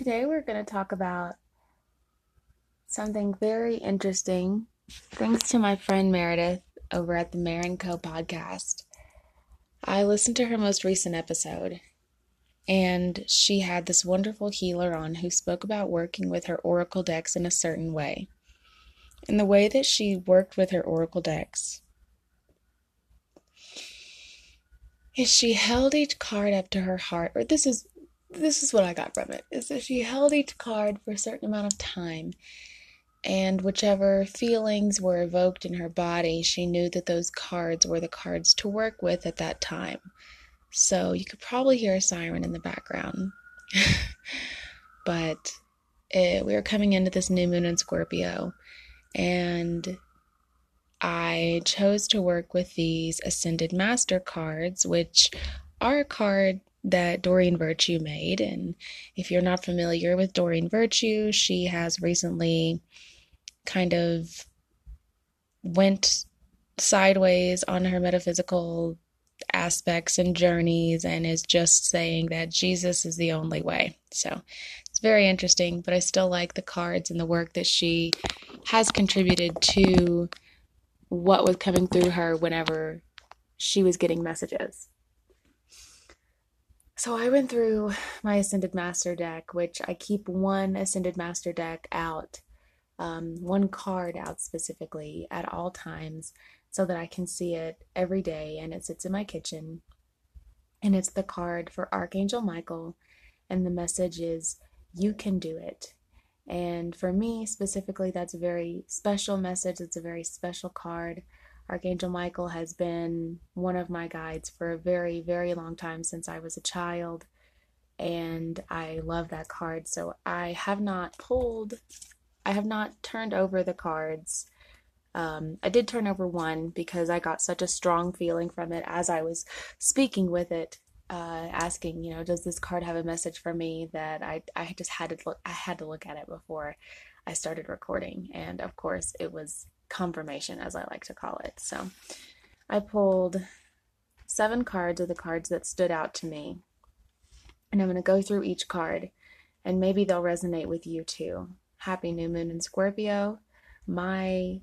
Today we're going to talk about something very interesting. Thanks to my friend Meredith over at the Marin Co podcast. I listened to her most recent episode, and she had this wonderful healer on who spoke about working with her oracle decks in a certain way. And the way that she worked with her oracle decks is she held each card up to her heart, or this is this is what I got from it, is that she held each card for a certain amount of time. And whichever feelings were evoked in her body, she knew that those cards were the cards to work with at that time. So you could probably hear a siren in the background. but it, we were coming into this new moon in Scorpio, and I chose to work with these Ascended Master cards, which are a card that Doreen Virtue made. And if you're not familiar with Doreen Virtue, she has recently kind of went sideways on her metaphysical aspects and journeys and is just saying that Jesus is the only way. So it's very interesting, but I still like the cards and the work that she has contributed to what was coming through her whenever she was getting messages. So I went through my Ascended Master deck, which I keep one Ascended Master deck out, um, one card out specifically at all times so that I can see it every day and it sits in my kitchen. And it's the card for Archangel Michael, and the message is, You can do it. And for me specifically, that's a very special message. It's a very special card. Archangel Michael has been one of my guides for a very, very long time since I was a child. And I love that card. So I have not pulled, I have not turned over the cards. Um, I did turn over one because I got such a strong feeling from it as I was speaking with it, uh, asking, you know, does this card have a message for me? That I, I just had to look, I had to look at it before I started recording, and of course, it was confirmation, as I like to call it. So I pulled seven cards of the cards that stood out to me. And I'm going to go through each card and maybe they'll resonate with you too. Happy new moon in Scorpio. My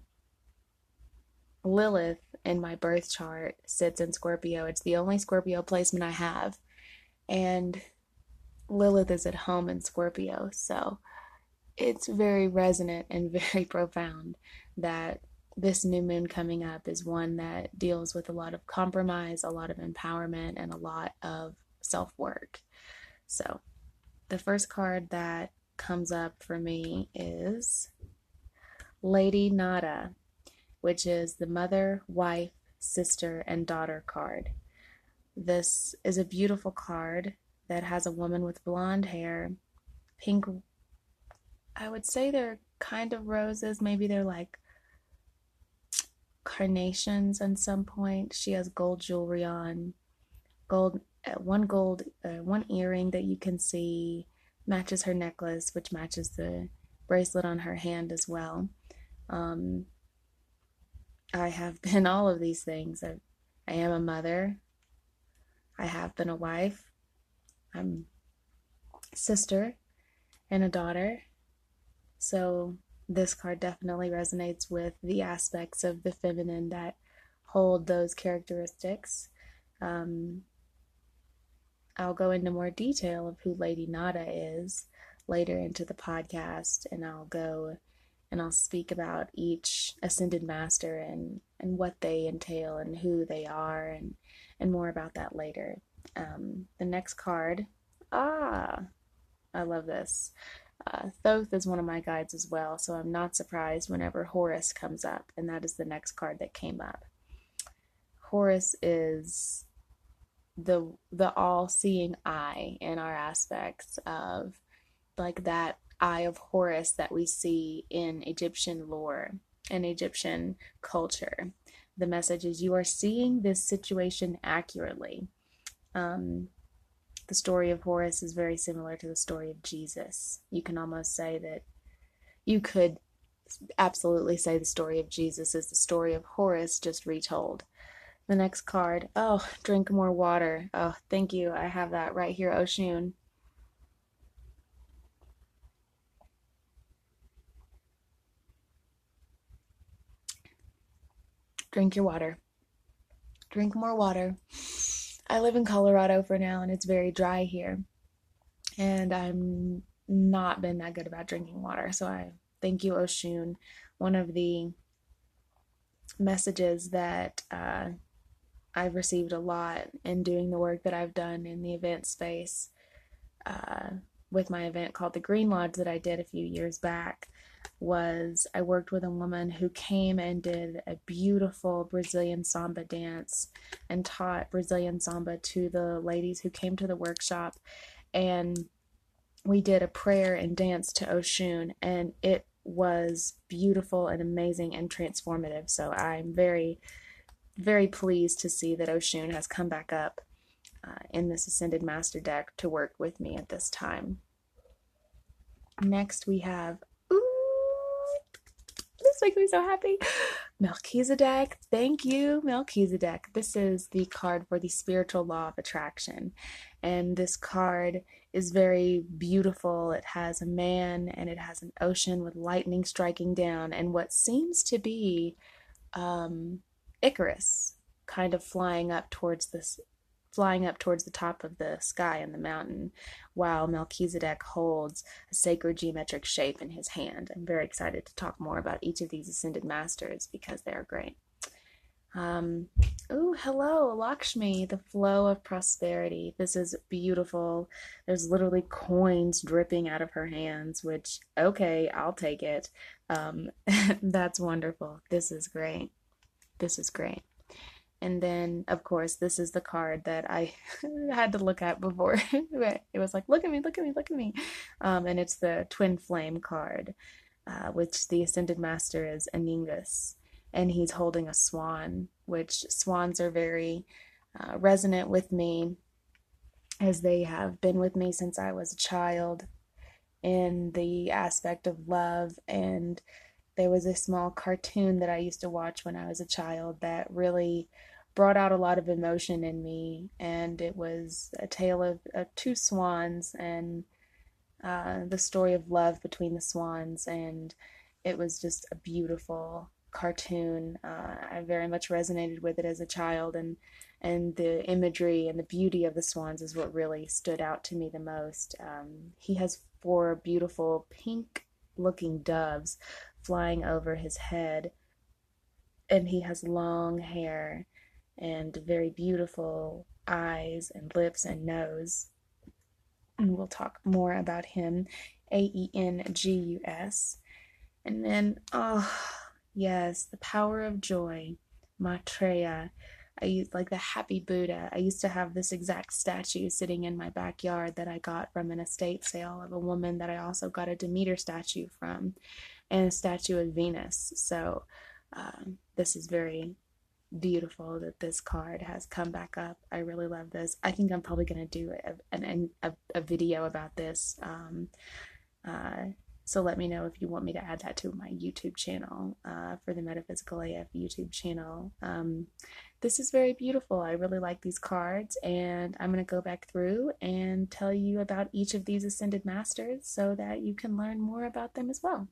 Lilith in my birth chart sits in Scorpio. It's the only Scorpio placement I have. And Lilith is at home in Scorpio. So it's very resonant and very profound that this new moon coming up is one that deals with a lot of compromise, a lot of empowerment, and a lot of self work. So, the first card that comes up for me is Lady Nada, which is the mother, wife, sister, and daughter card. This is a beautiful card that has a woman with blonde hair, pink I would say they're kind of roses. Maybe they're like carnations at some point. She has gold jewelry on, gold uh, one gold uh, one earring that you can see matches her necklace, which matches the bracelet on her hand as well. Um, I have been all of these things. I, I am a mother. I have been a wife. I'm sister and a daughter. So this card definitely resonates with the aspects of the feminine that hold those characteristics. Um, I'll go into more detail of who Lady Nada is later into the podcast, and I'll go and I'll speak about each ascended master and and what they entail and who they are and and more about that later. Um, the next card, ah, I love this. Uh, Thoth is one of my guides as well, so I'm not surprised whenever Horus comes up, and that is the next card that came up. Horus is the the all-seeing eye in our aspects of like that eye of Horus that we see in Egyptian lore and Egyptian culture. The message is you are seeing this situation accurately. Um, the story of Horus is very similar to the story of Jesus. You can almost say that you could absolutely say the story of Jesus is the story of Horus, just retold. The next card, oh, drink more water. Oh, thank you. I have that right here, Oshun. Drink your water. Drink more water. I live in Colorado for now and it's very dry here. And I'm not been that good about drinking water. So I thank you, Oshun. One of the messages that uh, I've received a lot in doing the work that I've done in the event space uh, with my event called the Green Lodge that I did a few years back was I worked with a woman who came and did a beautiful Brazilian samba dance and taught Brazilian samba to the ladies who came to the workshop. And we did a prayer and dance to Oshun, and it was beautiful and amazing and transformative. So I'm very, very pleased to see that Oshun has come back up uh, in this Ascended Master deck to work with me at this time. Next, we have this makes me so happy. Melchizedek, thank you, Melchizedek. This is the card for the spiritual law of attraction. And this card is very beautiful. It has a man and it has an ocean with lightning striking down, and what seems to be um, Icarus kind of flying up towards this flying up towards the top of the sky and the mountain, while Melchizedek holds a sacred geometric shape in his hand. I'm very excited to talk more about each of these ascended masters because they are great. Um, oh, hello, Lakshmi, the flow of prosperity. This is beautiful. There's literally coins dripping out of her hands, which, okay, I'll take it. Um, that's wonderful. This is great. This is great. And then, of course, this is the card that I had to look at before. it was like, look at me, look at me, look at me. Um, and it's the Twin Flame card, uh, which the Ascended Master is Aengus. And he's holding a swan, which swans are very uh, resonant with me as they have been with me since I was a child in the aspect of love. And there was a small cartoon that I used to watch when I was a child that really brought out a lot of emotion in me, and it was a tale of, of two swans and uh, the story of love between the swans, and it was just a beautiful cartoon. Uh, I very much resonated with it as a child, and and the imagery and the beauty of the swans is what really stood out to me the most. Um, he has four beautiful pink-looking doves flying over his head, and he has long hair and very beautiful eyes and lips and nose. And we'll talk more about him. A E N G U S. And then, oh, yes, the power of joy, Maitreya. I used like the happy Buddha. I used to have this exact statue sitting in my backyard that I got from an estate sale of a woman that I also got a Demeter statue from and a statue of Venus. So, um, this is very beautiful that this card has come back up. I really love this. I think I'm probably going to do a, a, a, video about this. Um, uh, so let me know if you want me to add that to my YouTube channel uh, for the Metaphysical AF YouTube channel. Um, this is very beautiful. I really like these cards, and I'm going to go back through and tell you about each of these Ascended Masters so that you can learn more about them as well.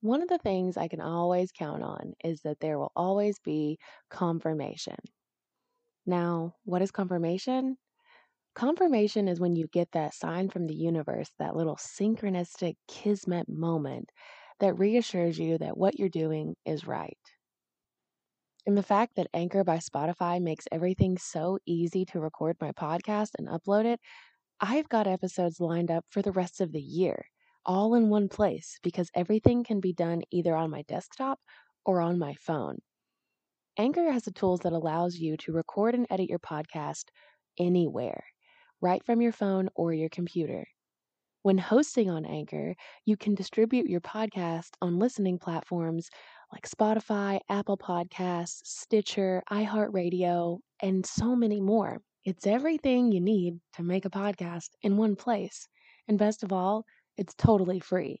One of the things I can always count on is that there will always be confirmation. Now, what is confirmation? Confirmation is when you get that sign from the universe, that little synchronistic kismet moment that reassures you that what you're doing is right. And the fact that Anchor by Spotify makes everything so easy to record my podcast and upload it, I've got episodes lined up for the rest of the year all in one place because everything can be done either on my desktop or on my phone. Anchor has the tools that allows you to record and edit your podcast anywhere, right from your phone or your computer. When hosting on Anchor, you can distribute your podcast on listening platforms like Spotify, Apple Podcasts, Stitcher, iHeartRadio, and so many more. It's everything you need to make a podcast in one place. And best of all, it's totally free.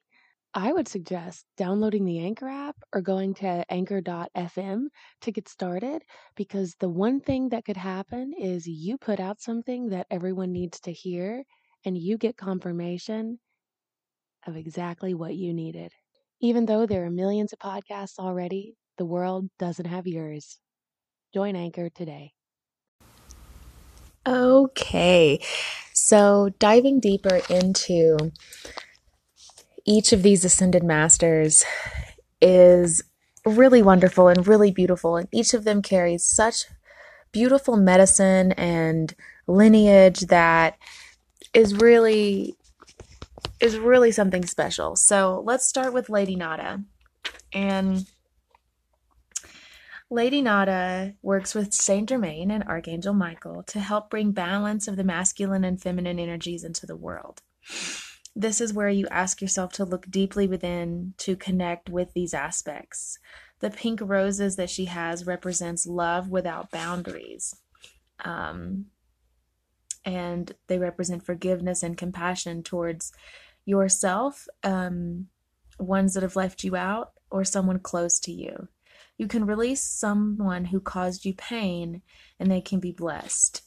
I would suggest downloading the Anchor app or going to anchor.fm to get started because the one thing that could happen is you put out something that everyone needs to hear and you get confirmation of exactly what you needed. Even though there are millions of podcasts already, The world doesn't have yours. Join Anchor today. Okay, so diving deeper into each of these ascended masters is really wonderful and really beautiful, and each of them carries such beautiful medicine and lineage that is really is really something special. So let's start with Lady Nada. And Lady Nada works with Saint Germain and Archangel Michael to help bring balance of the masculine and feminine energies into the world. This is where you ask yourself to look deeply within to connect with these aspects. The pink roses that she has represents love without boundaries. Um, and they represent forgiveness and compassion towards yourself, um, ones that have left you out, or someone close to you. You can release someone who caused you pain and they can be blessed.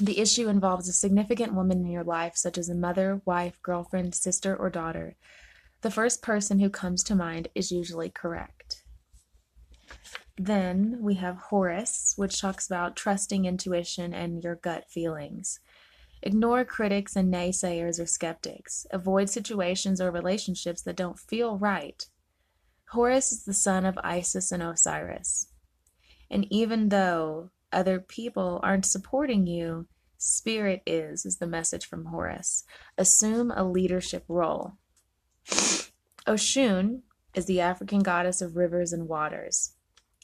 The issue involves a significant woman in your life, such as a mother, wife, girlfriend, sister, or daughter. The first person who comes to mind is usually correct. Then we have Horus, which talks about trusting intuition and your gut feelings. Ignore critics and naysayers or skeptics. Avoid situations or relationships that don't feel right. Horus is the son of Isis and Osiris. And even though other people aren't supporting you, spirit is, is the message from Horus. Assume a leadership role. Oshun is the African goddess of rivers and waters.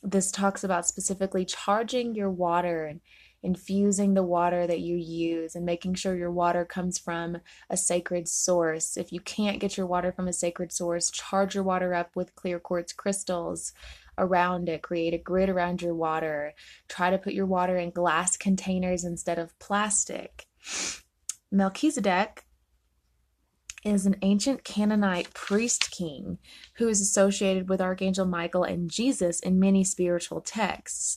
This talks about specifically charging your water and infusing the water that you use and making sure your water comes from a sacred source. If you can't get your water from a sacred source, charge your water up with clear quartz crystals around it. Create a grid around your water. Try to put your water in glass containers instead of plastic. Melchizedek is an ancient Canaanite priest king who is associated with Archangel Michael and Jesus in many spiritual texts.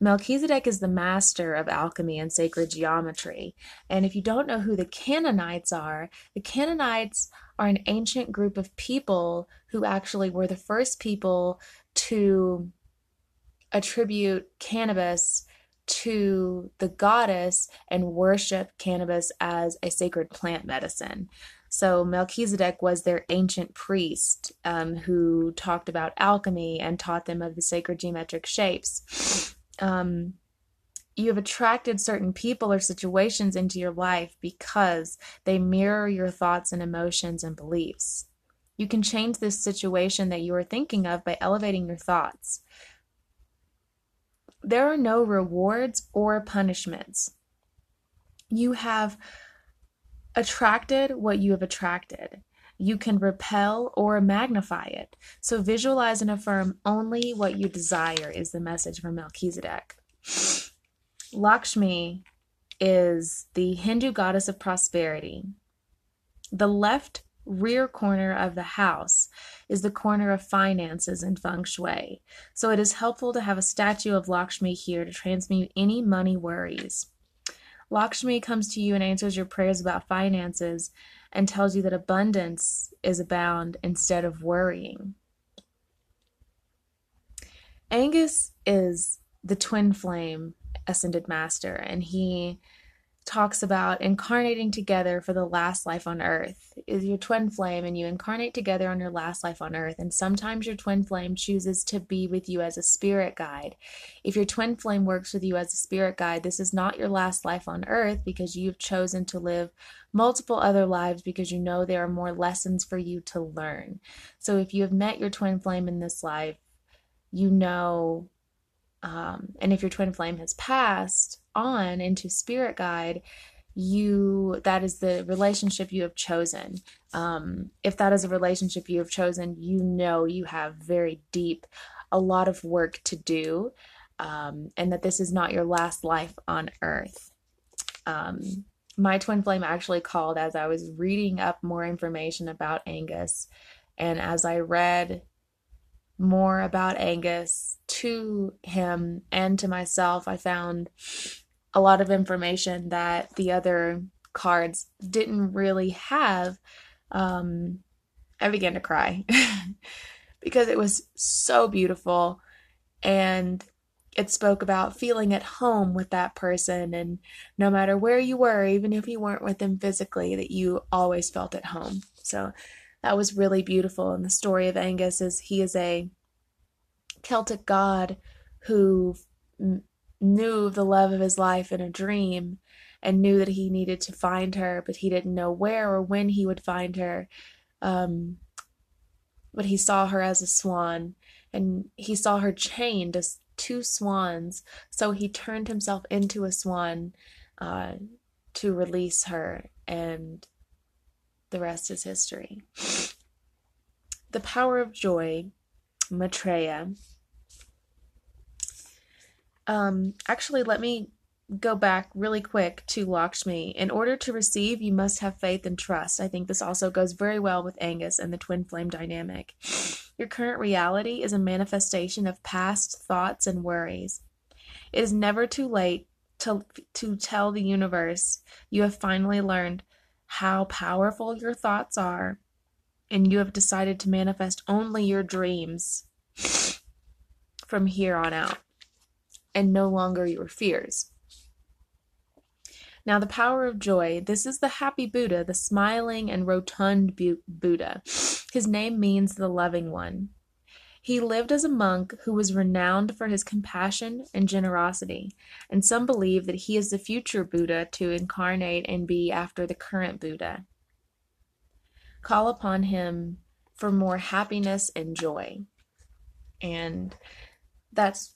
Melchizedek is the master of alchemy and sacred geometry. And if you don't know who the Canaanites are, the Canaanites are an ancient group of people who actually were the first people to attribute cannabis to the goddess and worship cannabis as a sacred plant medicine. So Melchizedek was their ancient priest um, who talked about alchemy and taught them of the sacred geometric shapes um, you have attracted certain people or situations into your life because they mirror your thoughts and emotions and beliefs. You can change this situation that you are thinking of by elevating your thoughts. There are no rewards or punishments. You have attracted what you have attracted. You can repel or magnify it. So visualize and affirm only what you desire, is the message from Melchizedek. Lakshmi is the Hindu goddess of prosperity. The left rear corner of the house is the corner of finances and feng shui. So it is helpful to have a statue of Lakshmi here to transmute any money worries. Lakshmi comes to you and answers your prayers about finances and tells you that abundance is abound instead of worrying. Angus is the twin flame ascended master, and he talks about incarnating together for the last life on earth. Is your twin flame and you incarnate together on your last life on earth. And sometimes your twin flame chooses to be with you as a spirit guide. If your twin flame works with you as a spirit guide this is not your last life on earth because you've chosen to live multiple other lives because you know there are more lessons for you to learn. So if you have met your twin flame in this life you know um, and if your twin flame has passed on into spirit guide you that is the relationship you have chosen. Um, if that is a relationship you have chosen you know you have very deep a lot of work to do um, and that this is not your last life on earth. Um, my twin flame actually called as i was reading up more information about angus and as i read more about Angus to him and to myself, I found a lot of information that the other cards didn't really have. Um, I began to cry because it was so beautiful and it spoke about feeling at home with that person. And no matter where you were even if you weren't with them physically that you always felt at home. So that was really beautiful. And the story of angus is he is a celtic god who knew the love of his life in a dream and knew that he needed to find her but he didn't know where or when he would find her. Um, but he saw her as a swan and he saw her chained as two swans. So he turned himself into a swan uh, to release her, and the rest is history. The power of joy, Maitreya. Um, actually, let me go back really quick to Lakshmi. In order to receive, you must have faith and trust. I think this also goes very well with Angus and the twin flame dynamic. Your current reality is a manifestation of past thoughts and worries. It is never too late to, to tell the universe you have finally learned how powerful your thoughts are and you have decided to manifest only your dreams from here on out and no longer your fears. Now, the power of joy. This is the happy Buddha, the smiling and rotund Buddha. His name means the loving one. He lived as a monk who was renowned for his compassion and generosity, and some believe that he is the future Buddha to incarnate and be after the current Buddha. Call upon him for more happiness and joy. And that's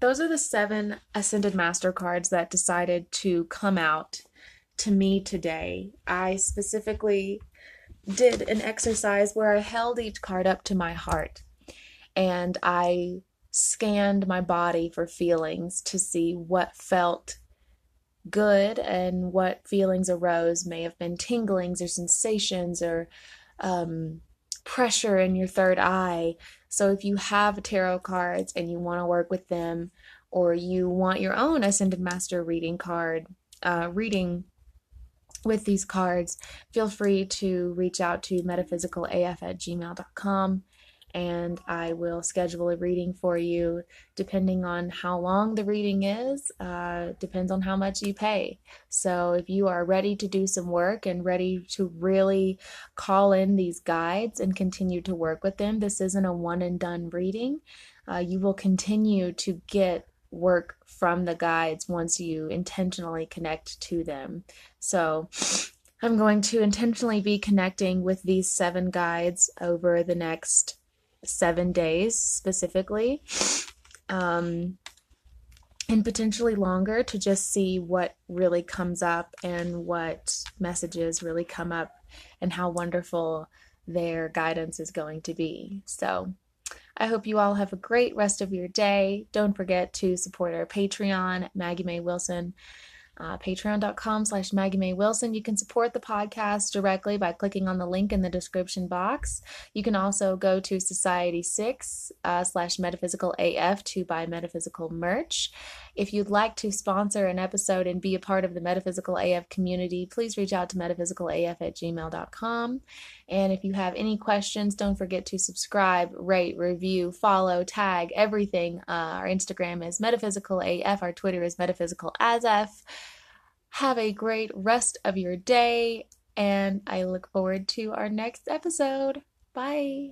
those are the seven Ascended Master cards that decided to come out to me today. I specifically did an exercise where I held each card up to my heart and I scanned my body for feelings to see what felt good and what feelings arose may have been tinglings or sensations or um, pressure in your third eye. So if you have tarot cards and you want to work with them, or you want your own Ascended Master reading card, uh, reading with these cards, feel free to reach out to metaphysicalaf at gmail.com and I will schedule a reading for you depending on how long the reading is, uh, depends on how much you pay. So, if you are ready to do some work and ready to really call in these guides and continue to work with them, this isn't a one and done reading. Uh, you will continue to get work from the guides once you intentionally connect to them. So, I'm going to intentionally be connecting with these seven guides over the next seven days specifically, um, and potentially longer to just see what really comes up and what messages really come up and how wonderful their guidance is going to be. So, I hope you all have a great rest of your day. Don't forget to support our Patreon, Maggie May Wilson uh, patreon.com slash Maggie May Wilson. You can support the podcast directly by clicking on the link in the description box. You can also go to Society6 uh, slash metaphysical AF to buy metaphysical merch. If you'd like to sponsor an episode and be a part of the Metaphysical AF community, please reach out to metaphysicaLAF at gmail.com. And if you have any questions, don't forget to subscribe, rate, review, follow, tag, everything. Uh, our Instagram is metaphysicaLAF, our Twitter is metaphysicalasf. Have a great rest of your day, and I look forward to our next episode. Bye.